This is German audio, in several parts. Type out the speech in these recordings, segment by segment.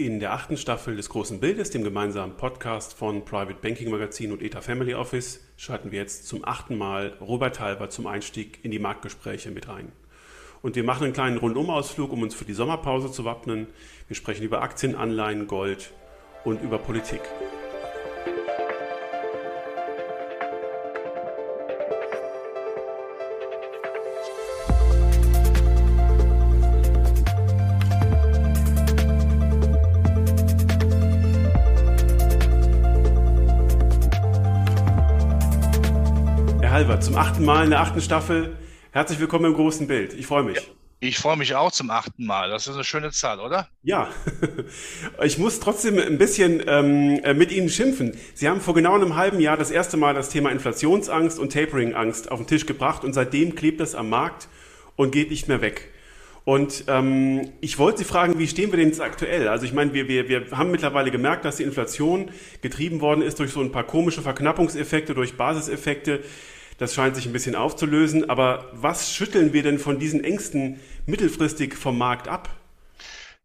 In der achten Staffel des Großen Bildes, dem gemeinsamen Podcast von Private Banking Magazin und ETA Family Office, schalten wir jetzt zum achten Mal Robert Halber zum Einstieg in die Marktgespräche mit rein. Und wir machen einen kleinen Rundumausflug, um uns für die Sommerpause zu wappnen. Wir sprechen über Aktien, Anleihen, Gold und über Politik. Zum achten Mal in der achten Staffel. Herzlich willkommen im großen Bild. Ich freue mich. Ja, ich freue mich auch zum achten Mal. Das ist eine schöne Zahl, oder? Ja. Ich muss trotzdem ein bisschen ähm, äh, mit Ihnen schimpfen. Sie haben vor genau einem halben Jahr das erste Mal das Thema Inflationsangst und Tapering-Angst auf den Tisch gebracht und seitdem klebt es am Markt und geht nicht mehr weg. Und ähm, ich wollte Sie fragen, wie stehen wir denn jetzt aktuell? Also ich meine, wir, wir, wir haben mittlerweile gemerkt, dass die Inflation getrieben worden ist durch so ein paar komische Verknappungseffekte, durch Basiseffekte. Das scheint sich ein bisschen aufzulösen. Aber was schütteln wir denn von diesen Ängsten mittelfristig vom Markt ab?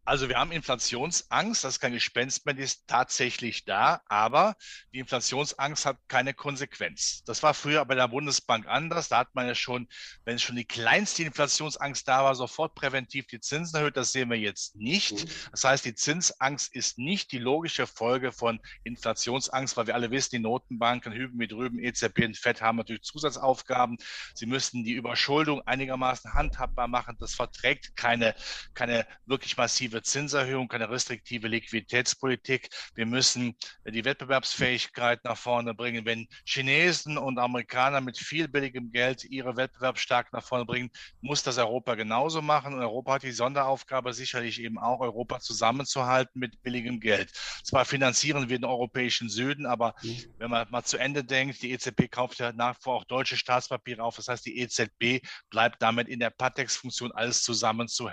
Also wir haben Inflationsangst, das ist kein Gespenst mehr, die ist tatsächlich da, aber die Inflationsangst hat keine Konsequenz. Das war früher bei der Bundesbank anders. Da hat man ja schon, wenn schon die kleinste Inflationsangst da war, sofort präventiv die Zinsen erhöht. Das sehen wir jetzt nicht. Mhm. Das heißt, die Zinsangst ist nicht die logische Folge von Inflationsangst, weil wir alle wissen, die Notenbanken hüben wie drüben, EZB und FED haben natürlich Zusatzaufgaben. Sie müssten die Überschuldung einigermaßen handhabbar machen. Das verträgt keine, keine wirklich massive restriktive Zinserhöhung, keine restriktive Liquiditätspolitik. Wir müssen die Wettbewerbsfähigkeit nach vorne bringen. Wenn Chinesen und Amerikaner mit viel billigem Geld ihre Wettbewerb stark nach vorne bringen, muss das Europa genauso machen. Und Europa hat die Sonderaufgabe, sicherlich eben auch Europa zusammenzuhalten mit billigem Geld. Zwar finanzieren wir den europäischen Süden, aber mhm. wenn man mal zu Ende denkt, die EZB kauft ja nach wie vor auch deutsche Staatspapiere auf. Das heißt, die EZB bleibt damit in der Patex-Funktion alles zusammen zu,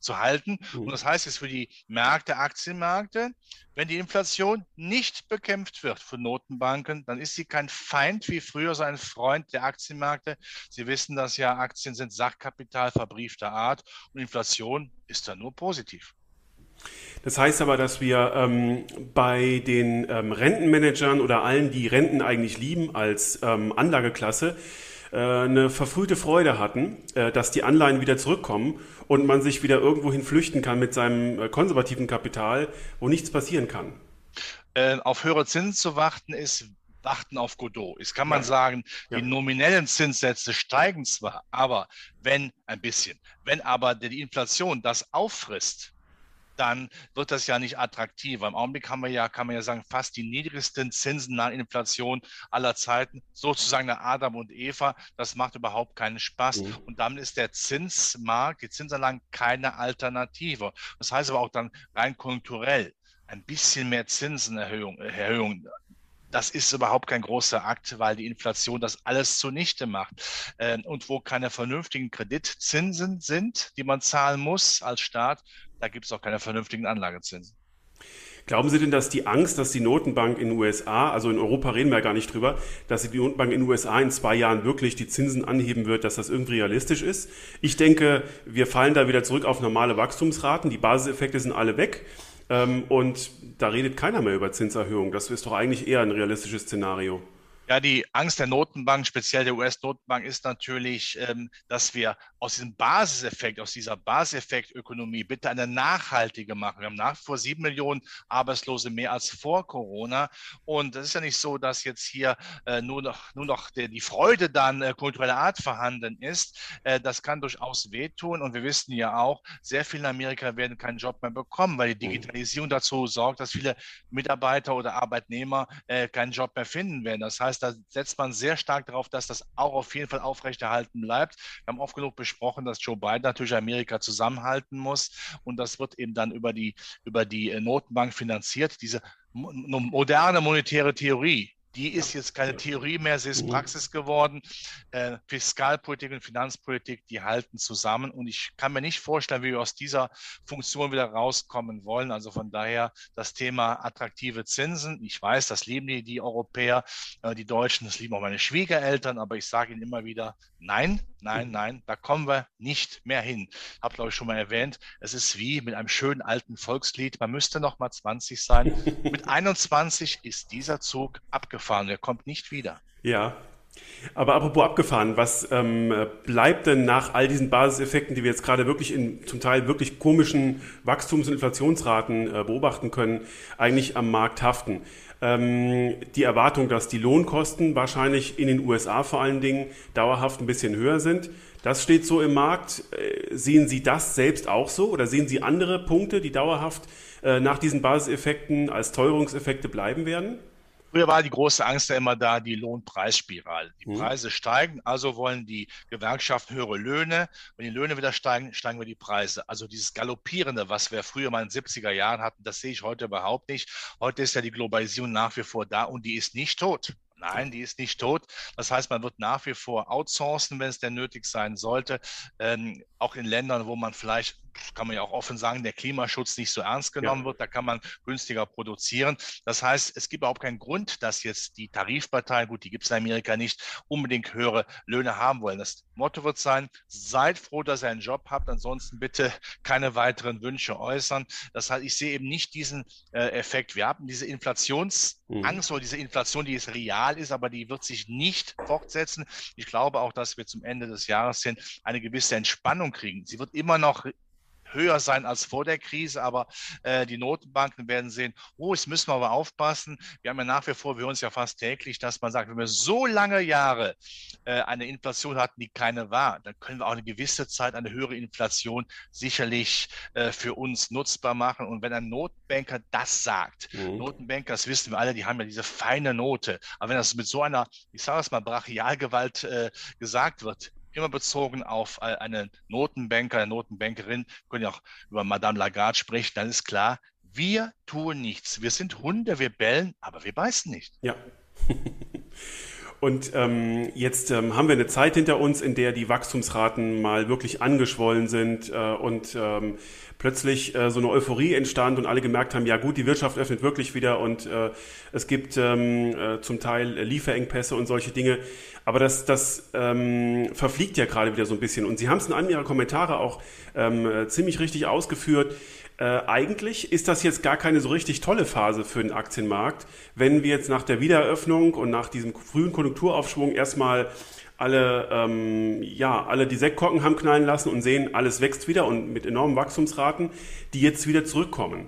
zu halten. Mhm. Und das heißt, ist für die Märkte, Aktienmärkte, wenn die Inflation nicht bekämpft wird von Notenbanken, dann ist sie kein Feind wie früher, sondern ein Freund der Aktienmärkte. Sie wissen das ja, Aktien sind Sachkapital verbriefter Art und Inflation ist dann nur positiv. Das heißt aber, dass wir ähm, bei den ähm, Rentenmanagern oder allen, die Renten eigentlich lieben als ähm, Anlageklasse, eine verfrühte Freude hatten, äh, dass die Anleihen wieder zurückkommen und man sich wieder irgendwohin flüchten kann mit seinem äh, konservativen Kapital, wo nichts passieren kann. Auf höhere Zinsen zu warten ist warten auf Godot. Jetzt kann man ja. sagen, die nominellen Zinssätze steigen zwar, aber wenn ein bisschen, wenn aber die Inflation das auffrisst, dann wird das ja nicht attraktiver. Im Augenblick haben wir ja, kann man ja sagen, fast die niedrigsten Zinsen nach Inflation aller Zeiten, sozusagen der Adam und Eva. Das macht überhaupt keinen Spaß. Mhm. Und damit ist der Zinsmarkt, die Zinsanlagen keine Alternative. Das heißt aber auch dann rein konjunkturell ein bisschen mehr Zinsenerhöhung, Erhöhung, das ist überhaupt kein großer Akt, weil die Inflation das alles zunichte macht. Ähm, und wo keine vernünftigen Kreditzinsen sind, die man zahlen muss als Staat, da gibt es auch keine vernünftigen Anlagezinsen. Glauben Sie denn, dass die Angst, dass die Notenbank in den USA, also in Europa reden wir ja gar nicht drüber, dass die Notenbank in den USA in zwei Jahren wirklich die Zinsen anheben wird, dass das irgendwie realistisch ist? Ich denke, wir fallen da wieder zurück auf normale Wachstumsraten. Die Basiseffekte sind alle weg. Ähm, und da redet keiner mehr über Zinserhöhung. Das ist doch eigentlich eher ein realistisches Szenario. Ja, die Angst der Notenbank, speziell der US-Notenbank, ist natürlich, ähm, dass wir aus diesem Basiseffekt, aus dieser Basiseffektökonomie bitte eine nachhaltige machen. Wir haben nach vor sieben Millionen Arbeitslose mehr als vor Corona. Und es ist ja nicht so, dass jetzt hier äh, nur noch, nur noch die Freude dann äh, kultureller Art vorhanden ist. Äh, das kann durchaus wehtun. Und wir wissen ja auch, sehr viele in Amerika werden keinen Job mehr bekommen, weil die mhm. Digitalisierung dazu sorgt, dass viele Mitarbeiter oder Arbeitnehmer keinen Job mehr finden werden. Das heißt, heißt, da setzt man sehr stark darauf, dass das auch auf jeden Fall aufrechterhalten bleibt. Wir haben oft genug besprochen, dass Joe Biden natürlich Amerika zusammenhalten muss und das wird eben dann über die, über die äh, Notenbank finanziert. Diese moderne monetäre Theorie, die ist jetzt keine Theorie mehr, sie ist mhm. Praxis geworden. Äh, Fiskalpolitik und Finanzpolitik, die halten zusammen. Und ich kann mir nicht vorstellen, wie wir aus dieser Funktion wieder rauskommen wollen. Also von daher das Thema attraktive Zinsen. Ich weiß, das lieben die, die Europäer, äh, die Deutschen, das lieben auch meine Schwiegereltern, aber ich sage ihnen immer wieder, nein, nein, nein, da kommen wir nicht mehr hin. Habe, glaube ich, schon mal erwähnt, es ist wie mit einem schönen alten Volkslied, man müsste noch mal 20 sein. mit 21 ist dieser Zug abgefahren, er kommt nicht wieder. Ja, aber apropos abgefahren, was ähm, bleibt denn nach all diesen Basiseffekten, die wir jetzt gerade wirklich in zum Teil wirklich komischen Wachstums- und Inflationsraten äh, beobachten können, eigentlich am Markt haften? Ähm, die Erwartung, dass die Lohnkosten wahrscheinlich in den USA vor allen Dingen dauerhaft ein bisschen höher sind. Das steht so im Markt. Äh, sehen Sie das selbst auch so oder sehen Sie andere Punkte, die dauerhaft äh, nach diesen Basiseffekten als Teuerungseffekte bleiben werden? Früher war die große Angst ja immer da, die Lohnpreisspirale. Die mhm. Preise steigen, also wollen die Gewerkschaften höhere Löhne. Wenn die Löhne wieder steigen, steigen wir die Preise. Also dieses Galoppierende, was wir früher mal in den 70er Jahren hatten, das sehe ich heute überhaupt nicht. Heute ist ja die Globalisierung nach wie vor da und die ist nicht tot. Nein, die ist nicht tot. Das heißt, man wird nach wie vor outsourcen, wenn es denn nötig sein sollte. Ähm, auch in Ländern, wo man vielleicht kann man ja auch offen sagen, der Klimaschutz nicht so ernst genommen ja. wird. Da kann man günstiger produzieren. Das heißt, es gibt überhaupt keinen Grund, dass jetzt die Tarifparteien, gut, die gibt es in Amerika nicht, unbedingt höhere Löhne haben wollen. Das Motto wird sein, seid froh, dass ihr einen Job habt, ansonsten bitte keine weiteren Wünsche äußern. Das heißt, ich sehe eben nicht diesen äh, Effekt. Wir haben diese Inflationsangst mhm. oder diese Inflation, die jetzt real ist, aber die wird sich nicht fortsetzen. Ich glaube auch, dass wir zum Ende des Jahres hin eine gewisse Entspannung kriegen. Sie wird immer noch höher sein als vor der Krise, aber äh, die Notenbanken werden sehen, oh, jetzt müssen wir aber aufpassen. Wir haben ja nach wie vor, wir uns ja fast täglich, dass man sagt, wenn wir so lange Jahre äh, eine Inflation hatten, die keine war, dann können wir auch eine gewisse Zeit eine höhere Inflation sicherlich äh, für uns nutzbar machen. Und wenn ein Notenbanker das sagt, mhm. Notenbanker, das wissen wir alle, die haben ja diese feine Note, aber wenn das mit so einer, ich sage es mal, Brachialgewalt äh, gesagt wird, immer bezogen auf eine Notenbanker, eine Notenbankerin, wir können ja auch über Madame Lagarde sprechen, dann ist klar, wir tun nichts. Wir sind Hunde, wir bellen, aber wir beißen nicht. Ja. Und ähm, jetzt ähm, haben wir eine Zeit hinter uns, in der die Wachstumsraten mal wirklich angeschwollen sind äh, und ähm, plötzlich äh, so eine Euphorie entstand und alle gemerkt haben, ja gut, die Wirtschaft öffnet wirklich wieder und äh, es gibt ähm, äh, zum Teil Lieferengpässe und solche Dinge. Aber das, das ähm, verfliegt ja gerade wieder so ein bisschen. Und Sie haben es in einem Ihrer Kommentare auch ähm, ziemlich richtig ausgeführt. Äh, eigentlich ist das jetzt gar keine so richtig tolle Phase für den Aktienmarkt, wenn wir jetzt nach der Wiedereröffnung und nach diesem frühen Konjunkturaufschwung erstmal alle, ähm, ja, alle die Sektkorken haben knallen lassen und sehen, alles wächst wieder und mit enormen Wachstumsraten, die jetzt wieder zurückkommen.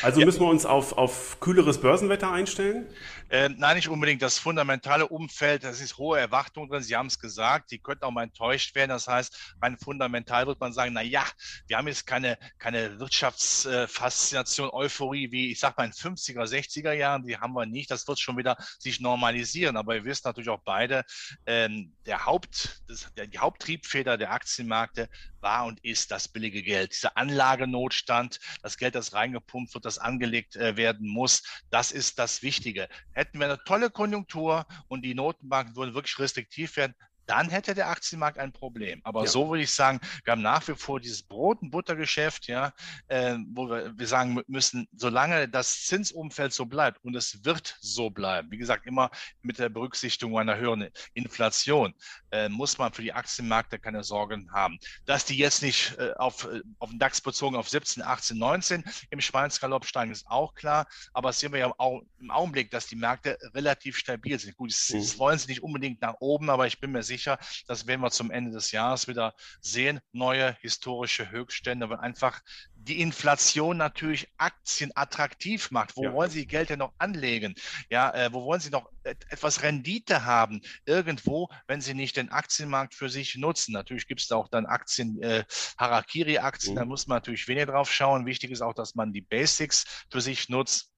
Also ja. müssen wir uns auf, auf kühleres Börsenwetter einstellen? Äh, nein, nicht unbedingt. Das fundamentale Umfeld, das ist hohe Erwartung drin. Sie haben es gesagt, Sie könnten auch mal enttäuscht werden. Das heißt, rein fundamental wird man sagen, na ja, wir haben jetzt keine, keine Wirtschaftsfaszination, Euphorie wie, ich sag mal, in 50er, 60er Jahren. Die haben wir nicht. Das wird schon wieder sich normalisieren. Aber ihr wisst natürlich auch beide, ähm, der Haupt, das, der, die Haupttriebfeder der Aktienmärkte war und ist das billige Geld. Dieser Anlagenotstand, das Geld, das reingepumpt wird, das angelegt äh, werden muss, das ist das Wichtige hätten wir eine tolle Konjunktur und die Notenbanken würden wirklich restriktiv werden, dann hätte der Aktienmarkt ein Problem. Aber ja. so würde ich sagen, wir haben nach wie vor dieses Brot- und Buttergeschäft, ja, äh, wo wir, wir sagen müssen, solange das Zinsumfeld so bleibt und es wird so bleiben, wie gesagt, immer mit der Berücksichtigung einer höheren Inflation, äh, muss man für die Aktienmärkte keine Sorgen haben. Dass die jetzt nicht äh, auf, äh, auf den DAX bezogen auf 17, 18, 19 im Schweinsgalopp steigen, ist auch klar. Aber das sehen wir ja auch im Augenblick, dass die Märkte relativ stabil sind. Gut, das mhm. wollen sie nicht unbedingt nach oben, aber ich bin mir sicher, sicher, das werden wir zum Ende des Jahres wieder sehen. Neue historische Höchststände, weil einfach die Inflation natürlich Aktien attraktiv macht. Wo ja. wollen Sie Geld denn noch anlegen? Ja, äh, wo wollen Sie noch et etwas Rendite haben? Irgendwo, wenn Sie nicht den Aktienmarkt für sich nutzen. Natürlich gibt es da auch dann Aktien, äh, Harakiri-Aktien, mhm. da muss man natürlich weniger drauf schauen. Wichtig ist auch, dass man die Basics für sich nutzt.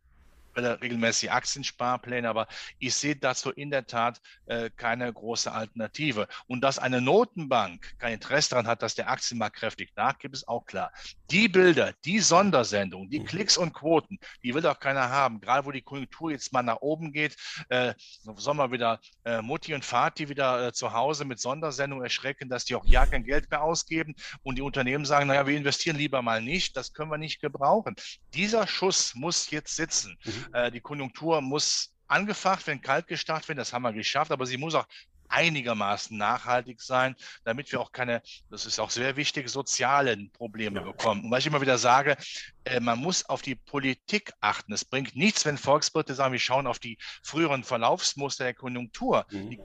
Regelmäßig Aktiensparpläne, aber ich sehe dazu in der Tat äh, keine große Alternative. Und dass eine Notenbank kein Interesse daran hat, dass der Aktienmarkt kräftig nachgibt, ist auch klar. Die Bilder, die Sondersendungen, die Klicks und Quoten, die will doch keiner haben. Gerade wo die Konjunktur jetzt mal nach oben geht, äh, man wieder äh, Mutti und Vati wieder äh, zu Hause mit Sondersendungen erschrecken, dass die auch ja kein Geld mehr ausgeben und die Unternehmen sagen, naja, wir investieren lieber mal nicht, das können wir nicht gebrauchen. Dieser Schuss muss jetzt sitzen. Mhm. Äh, die Konjunktur muss angefacht werden, kalt gestartet werden, das haben wir geschafft, aber sie muss auch einigermaßen nachhaltig sein, damit wir auch keine, das ist auch sehr wichtig, sozialen Probleme bekommen. Und weil ich immer wieder sage, äh, man muss auf die Politik achten. Es bringt nichts, wenn Volkswirte sagen, wir schauen auf die früheren Verlaufsmuster der Konjunktur. Mhm. Die,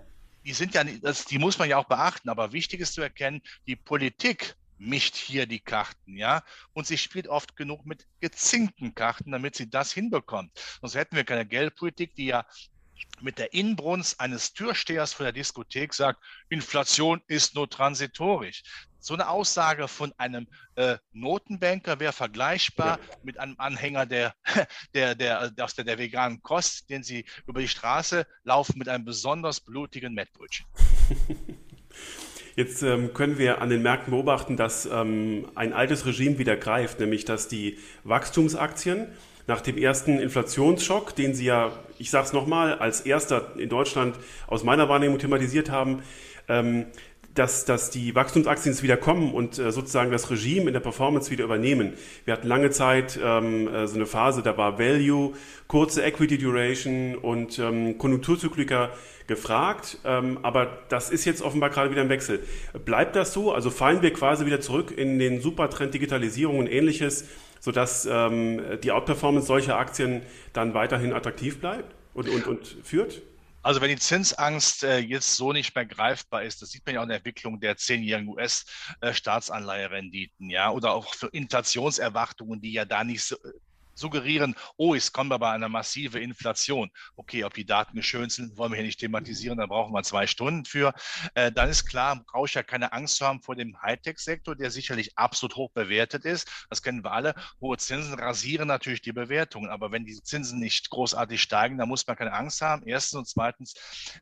die, sind ja, das, die muss man ja auch beachten, aber wichtig ist zu erkennen, die Politik mischt hier die Karten, ja. Und sie spielt oft genug mit gezinkten Karten, damit sie das hinbekommt. Sonst hätten wir keine Geldpolitik, die ja mit der Inbrunst eines Türstehers von der Diskothek sagt, Inflation ist nur transitorisch. So eine Aussage von einem äh, Notenbanker wäre vergleichbar mit einem Anhänger der, der, der, der, aus der, der veganen Kost, den sie über die Straße laufen mit einem besonders blutigen Mettbrötchen. Jetzt ähm, können wir an den Märkten beobachten, dass ähm, ein altes Regime wieder greift, nämlich dass die Wachstumsaktien nach dem ersten Inflationsschock, den Sie ja, ich sage es nochmal, als erster in Deutschland aus meiner Wahrnehmung thematisiert haben, ähm, dass, dass die Wachstumsaktien jetzt wieder kommen und äh, sozusagen das Regime in der Performance wieder übernehmen. Wir hatten lange Zeit ähm, äh, so eine Phase, da war Value, kurze Equity Duration und ähm, Konjunkturzykliker gefragt, ähm, aber das ist jetzt offenbar gerade wieder im Wechsel. Bleibt das so? Also fallen wir quasi wieder zurück in den Supertrend Digitalisierung und ähnliches, sodass ähm, die Outperformance solcher Aktien dann weiterhin attraktiv bleibt und, und, und führt? Also wenn die Zinsangst äh, jetzt so nicht mehr greifbar ist, das sieht man ja auch in der Entwicklung der zehnjährigen US-Staatsanleiherenditen, ja, oder auch für Inflationserwartungen, die ja da nicht so, suggerieren, oh, es kommt aber eine massive Inflation. Okay, ob die Daten geschönt sind, wollen wir hier nicht thematisieren, da brauchen wir zwei Stunden für. Äh, dann ist klar, brauche ich ja keine Angst haben vor dem Hightech-Sektor, der sicherlich absolut hoch bewertet ist. Das kennen wir alle. Hohe Zinsen rasieren natürlich die Bewertungen, aber wenn die Zinsen nicht großartig steigen, dann muss man keine Angst haben. Erstens und zweitens,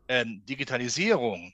ähm, Digitalisierung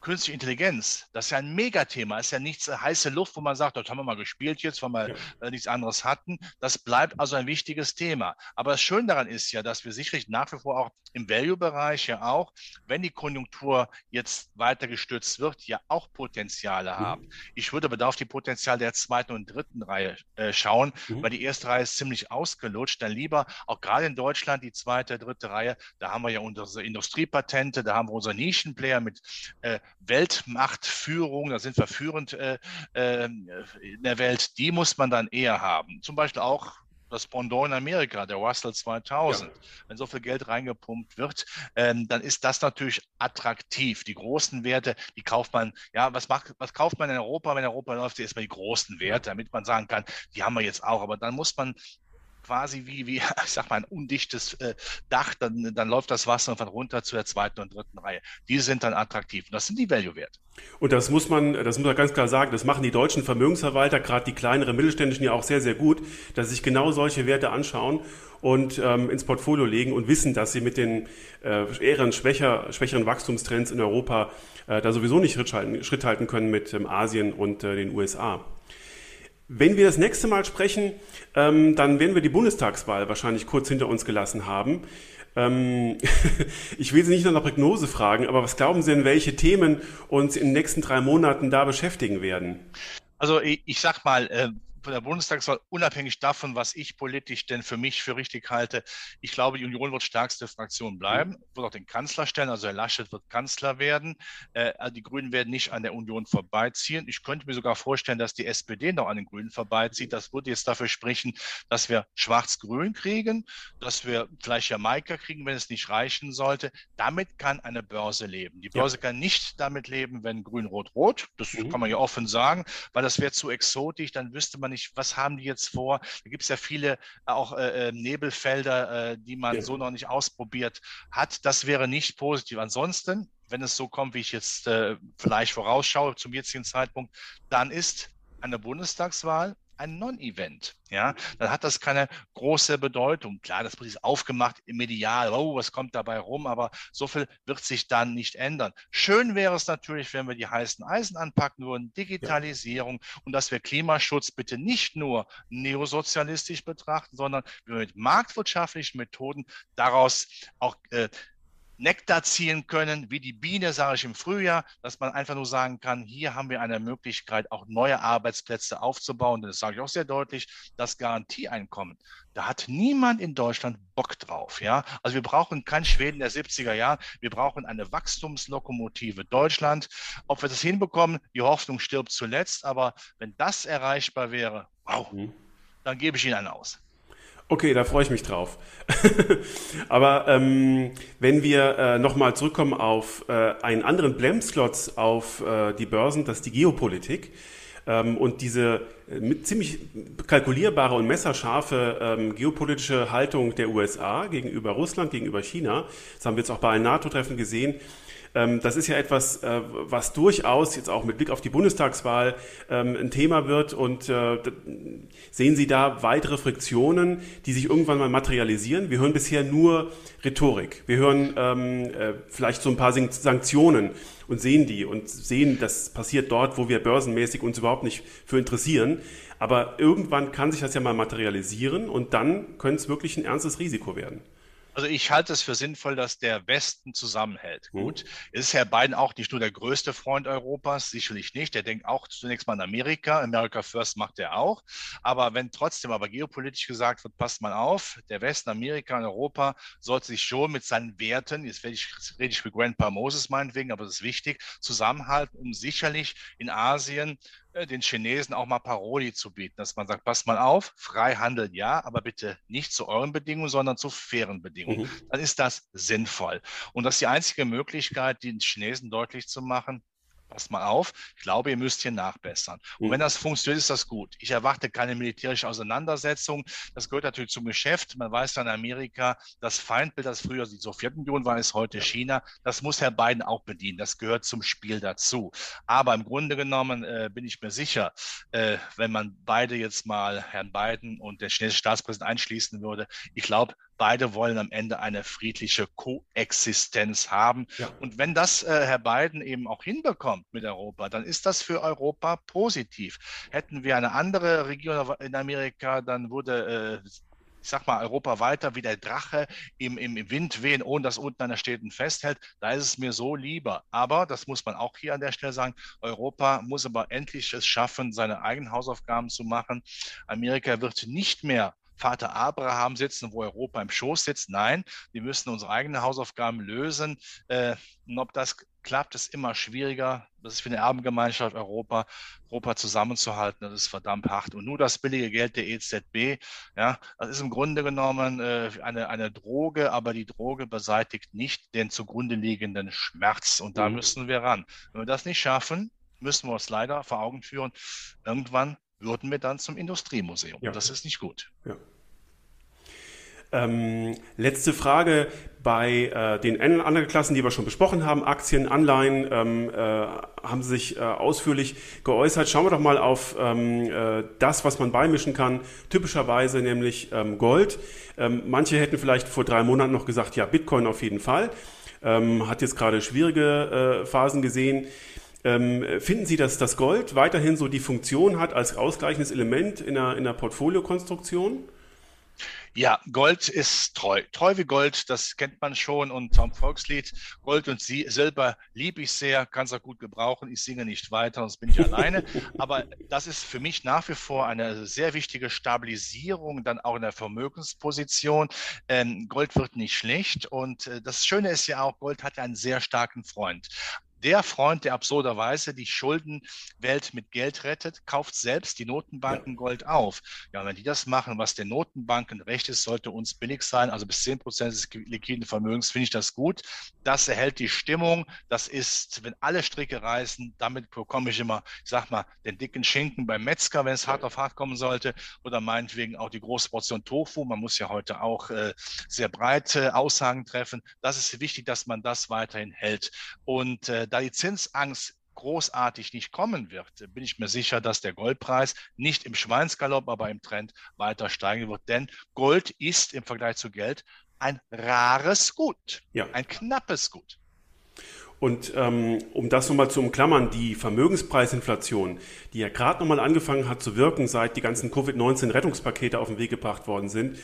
künstliche Intelligenz, das ist ja ein Megathema, ist ja nichts äh, heiße Luft, wo man sagt, das haben wir mal gespielt jetzt, weil wir ja. äh, nichts anderes hatten. Das bleibt also ein wichtiges Thema. Aber das Schöne daran ist ja, dass wir sicherlich nach wie vor auch im Value-Bereich ja auch, wenn die Konjunktur jetzt weiter gestützt wird, ja auch Potenziale mhm. haben. Ich würde aber da auf die Potenziale der zweiten und dritten Reihe äh, schauen, mhm. weil die erste Reihe ist ziemlich ausgelutscht. Dann lieber auch gerade in Deutschland die zweite, dritte Reihe, da haben wir ja unsere Industriepatente, da haben wir unsere Nischenplayer mit äh, Weltmachtführung, da sind wir führend äh, äh, in der Welt, die muss man dann eher haben. Zum Beispiel auch das Pendant in Amerika, der Russell 2000. Ja. Wenn so viel Geld reingepumpt wird, ähm, dann ist das natürlich attraktiv. Die großen Werte, die kauft man, ja, was macht, was kauft man in Europa? Wenn Europa läuft, erstmal die großen Werte, damit man sagen kann, die haben wir jetzt auch. Aber dann muss man quasi wie, wie, ich sag mal, ein undichtes äh, Dach, dann, dann läuft das Wasser von runter zu der zweiten und dritten Reihe. Die sind dann attraktiv. Und das sind die Value-Werte. Und das muss man, das muss man ganz klar sagen, das machen die deutschen Vermögensverwalter, gerade die kleineren mittelständischen ja auch sehr, sehr gut, dass sie sich genau solche Werte anschauen und ähm, ins Portfolio legen und wissen, dass sie mit den äh, eher schwächer, schwächeren Wachstumstrends in Europa äh, da sowieso nicht Schritt halten, Schritt halten können mit ähm, Asien und äh, den USA. Wenn wir das nächste Mal sprechen, ähm, dann werden wir die Bundestagswahl wahrscheinlich kurz hinter uns gelassen haben. Ähm, ich will Sie nicht nach einer Prognose fragen, aber was glauben Sie denn, welche Themen uns in den nächsten drei Monaten da beschäftigen werden? Also ich, ich sag mal, äh, von der Bundestagswahl, unabhängig davon, was ich politisch denn für mich für richtig halte, ich glaube, die Union wird stärkste Fraktion bleiben, mhm. wird auch den Kanzler stellen, also Herr Laschet wird Kanzler werden. Äh, also die Grünen werden nicht an der Union vorbeiziehen. Ich könnte mir sogar vorstellen, dass die SPD noch an den Grünen vorbeizieht. Das würde jetzt dafür sprechen, dass wir Schwarz-Grün kriegen, dass wir vielleicht Jamaika kriegen, wenn es nicht reichen sollte. Damit kann eine Börse leben. Die Börse ja. kann nicht damit leben, wenn Grün-Rot-Rot. Das mhm. kann man ja offen sagen, weil das wäre zu exotisch. Dann wüsste man nicht, was haben die jetzt vor. Da gibt es ja viele äh, auch äh, äh, Nebelfelder, äh, die man ja. so noch nicht ausprobiert hat. Das wäre nicht positiv. Ansonsten, wenn es so kommt, wie ich jetzt äh, vielleicht vorausschaue zum jetzigen Zeitpunkt, dann ist eine Bundestagswahl ein Non-Event. Ja, dann hat das keine große Bedeutung. Klar, das ist aufgemacht im Medial. Oh, was kommt dabei rum? Aber so viel wird sich dann nicht ändern. Schön wäre es natürlich, wenn wir die heißen Eisen anpacken würden, Digitalisierung ja. und dass wir Klimaschutz bitte nicht nur neosozialistisch betrachten, sondern wir mit marktwirtschaftlichen Methoden daraus auch äh, Nektar ziehen können, wie die Biene, sage ich im Frühjahr, dass man einfach nur sagen kann, hier haben wir eine Möglichkeit, auch neue Arbeitsplätze aufzubauen. Das sage ich auch sehr deutlich, das Garantieeinkommen. Da hat niemand in Deutschland Bock drauf. Ja? Also wir brauchen kein Schweden der 70er Jahre, wir brauchen eine Wachstumslokomotive Deutschland. Ob wir das hinbekommen, die Hoffnung stirbt zuletzt, aber wenn das erreichbar wäre, wow, mhm. dann gebe ich Ihnen einen aus. Okay, da freue ich mich drauf. Aber ähm, wenn wir äh, nochmal zurückkommen auf äh, einen anderen Blemsklotz auf äh, die Börsen, das ist die Geopolitik. Ähm, und diese äh, mit ziemlich kalkulierbare und messerscharfe ähm, geopolitische Haltung der USA gegenüber Russland, gegenüber China, das haben wir jetzt auch bei einem NATO-Treffen gesehen, das ist ja etwas, äh, was durchaus jetzt auch mit Blick auf die Bundestagswahl ähm, ein Thema wird. Und äh, sehen Sie da weitere Friktionen, die sich irgendwann mal materialisieren? Wir hören bisher nur Rhetorik. Wir hören ähm, äh, vielleicht so ein paar Sanktionen und sehen die und sehen, das passiert dort, wo wir börsenmäßig uns überhaupt nicht für interessieren. Aber irgendwann kann sich das ja mal materialisieren und dann könnte es wirklich ein ernstes Risiko werden. Also ich halte es für sinnvoll, dass der Westen zusammenhält. Mhm. Gut, ist Herr Biden auch nicht nur der größte Freund Europas, sicherlich nicht. Er denkt auch zunächst mal an Amerika. America First macht er auch. Aber wenn trotzdem aber geopolitisch gesagt wird, passt mal auf, der Westen, Amerika und Europa sollte sich schon mit seinen Werten, jetzt rede ich, rede ich für Grandpa Moses meinetwegen, aber das ist wichtig, zusammenhalten, um sicherlich in Asien den Chinesen auch mal Paroli zu bieten, dass man sagt, passt mal auf, Freihandel ja, aber bitte nicht zu euren Bedingungen, sondern zu fairen Bedingungen. Mhm. Dann ist das sinnvoll. Und das ist die einzige Möglichkeit, den Chinesen deutlich zu machen, passt mal auf, ich glaube, ihr müsst hier nachbessern. Und mhm. wenn das funktioniert, ist das gut. Ich erwarte keine militärische Auseinandersetzung. Das gehört natürlich zum Geschäft. Man weiß ja in Amerika, das Feindbild, das früher die Sowjetunion war, ist heute China. Das muss Herr Biden auch bedienen. Das gehört zum Spiel dazu. Aber im Grunde genommen äh, bin ich mir sicher, äh, wenn man beide jetzt mal, Herrn Biden und der chinesische Staatspräsident einschließen würde, ich glaube, Beide wollen am Ende eine friedliche Koexistenz haben. Ja. Und wenn das äh, Herr Biden eben auch hinbekommt mit Europa, dann ist das für Europa positiv. Hätten wir eine andere Region in Amerika, dann würde äh, ich sag mal, Europa weiter wie der Drache im, im Wind wehen, ohne dass unten an der Städten festhält. Da ist es mir so lieber. Aber, das muss man auch hier an der Stelle sagen, Europa muss aber endlich es schaffen, seine eigenen Hausaufgaben zu machen. Amerika wird nicht mehr Vater Abraham sitzen, wo Europa im Schoß sitzt. Nein, wir müssen unsere eigenen Hausaufgaben lösen. Äh, und ob das klappt, ist immer schwieriger. Das ist für eine Erbengemeinschaft Europa, Europa zusammenzuhalten. Das ist verdammt hart. Und nur das billige Geld der EZB, ja, das ist im Grunde genommen äh, eine, eine Droge, aber die Droge beseitigt nicht den zugrunde liegenden Schmerz. Und da mhm. müssen wir ran. Wenn wir das nicht schaffen, müssen wir uns leider vor Augen führen, irgendwann würden wir dann zum Industriemuseum. Ja. Das ist nicht gut. Ja. Ähm, letzte Frage. Bei äh, den anderen Klassen, die wir schon besprochen haben, Aktien, Anleihen, ähm, äh, haben Sie sich äh, ausführlich geäußert. Schauen wir doch mal auf ähm, äh, das, was man beimischen kann, typischerweise nämlich ähm, Gold. Ähm, manche hätten vielleicht vor drei Monaten noch gesagt, ja, Bitcoin auf jeden Fall. Ähm, hat jetzt gerade schwierige äh, Phasen gesehen. Ähm, finden Sie, dass das Gold weiterhin so die Funktion hat als ausgleichendes Element in der, in der Portfoliokonstruktion? Ja, Gold ist treu. Treu wie Gold, das kennt man schon. Und Tom Volkslied, Gold und Sie, Silber liebe ich sehr, kann es auch gut gebrauchen. Ich singe nicht weiter, sonst bin ich alleine. Aber das ist für mich nach wie vor eine sehr wichtige Stabilisierung, dann auch in der Vermögensposition. Ähm, Gold wird nicht schlecht. Und äh, das Schöne ist ja auch, Gold hat einen sehr starken Freund der Freund, der absurderweise die Schuldenwelt mit Geld rettet, kauft selbst die Notenbanken. Gold auf. Ja, wenn die das machen, was den Notenbanken recht ist, sollte uns billig sein. Also bis zehn Prozent des liquiden Vermögens finde ich das gut. Das erhält die Stimmung. Das ist, wenn alle Stricke reißen, damit bekomme ich immer, ich sag mal, den dicken Schinken beim Metzger, wenn es hart auf hart kommen sollte. Oder meinetwegen auch die große Portion Tofu. Man muss ja heute auch äh, sehr breite Aussagen treffen. Das ist wichtig, dass man das weiterhin hält. Und äh, da die Zinsangst großartig nicht kommen wird, bin ich mir sicher, dass der Goldpreis nicht im Schweinsgalopp, aber im Trend weiter steigen wird. Denn Gold ist im Vergleich zu Geld ein rares Gut, ja. ein knappes Gut. Und ähm, um das nochmal zu umklammern, die Vermögenspreisinflation, die ja gerade nochmal angefangen hat zu wirken, seit die ganzen Covid-19-Rettungspakete auf den Weg gebracht worden sind,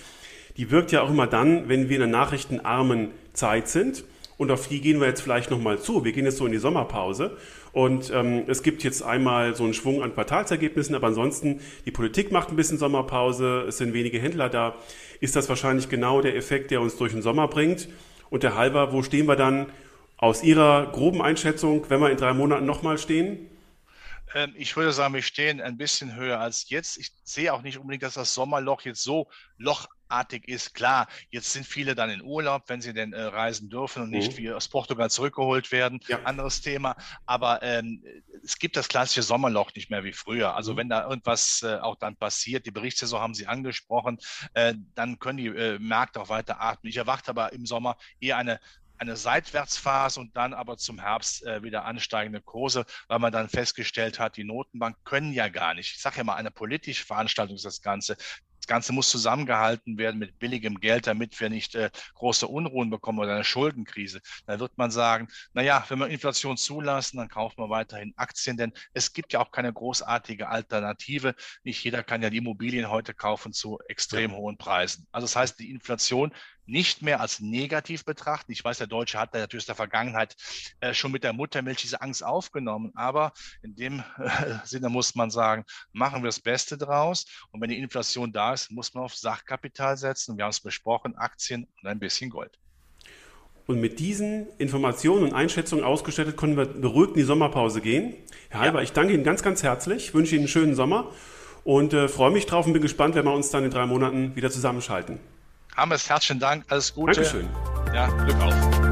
die wirkt ja auch immer dann, wenn wir in einer nachrichtenarmen Zeit sind. Und auf die gehen wir jetzt vielleicht nochmal zu. Wir gehen jetzt so in die Sommerpause. Und ähm, es gibt jetzt einmal so einen Schwung an Quartalsergebnissen, aber ansonsten, die Politik macht ein bisschen Sommerpause, es sind wenige Händler da. Ist das wahrscheinlich genau der Effekt, der uns durch den Sommer bringt? Und der Halber, wo stehen wir dann aus Ihrer groben Einschätzung, wenn wir in drei Monaten nochmal stehen? Ähm, ich würde sagen, wir stehen ein bisschen höher als jetzt. Ich sehe auch nicht unbedingt, dass das Sommerloch jetzt so lochartig ist. Klar, jetzt sind viele dann in Urlaub, wenn sie denn äh, reisen dürfen und nicht mhm. wie aus Portugal zurückgeholt werden. Ja. Anderes Thema. Aber ähm, es gibt das klassische Sommerloch nicht mehr wie früher. Also mhm. wenn da irgendwas äh, auch dann passiert, die Berichtssaison haben Sie angesprochen, äh, dann können die äh, Märkte auch weiter atmen. Ich erwarte aber im Sommer eher eine eine Seitwärtsphase und dann aber zum Herbst äh, wieder ansteigende Kurse, weil man dann festgestellt hat, die Notenbank können ja gar nicht. Ich sage ja mal, eine politische Veranstaltung ist das Ganze. Das Ganze muss zusammengehalten werden mit billigem Geld, damit wir nicht äh, große Unruhen bekommen oder eine Schuldenkrise. Da wird man sagen, na ja, wenn wir Inflation zulassen, dann kaufen wir weiterhin Aktien, denn es gibt ja auch keine großartige Alternative. Nicht jeder kann ja die Immobilien heute kaufen zu extrem hohen Preisen. Also das heißt, die Inflation nicht mehr als negativ betrachten. Ich weiß, der Deutsche hat da natürlich aus der Vergangenheit äh, schon mit der Muttermilch diese Angst aufgenommen. Aber in dem äh, Sinne muss man sagen, machen wir das Beste draus. Und wenn die Inflation da ist, muss man auf Sachkapital setzen. Wir haben es besprochen, Aktien und ein bisschen Gold. Und mit diesen Informationen und Einschätzungen ausgestattet, können wir beruhigt in die Sommerpause gehen. Herr Halber, ja. ich danke Ihnen ganz, ganz herzlich, wünsche Ihnen einen schönen Sommer und äh, freue mich drauf und bin gespannt, wenn wir uns dann in drei Monaten wieder zusammenschalten. Hammes, herzlichen Dank, alles Gute. Dankeschön. Ja, Glück auf.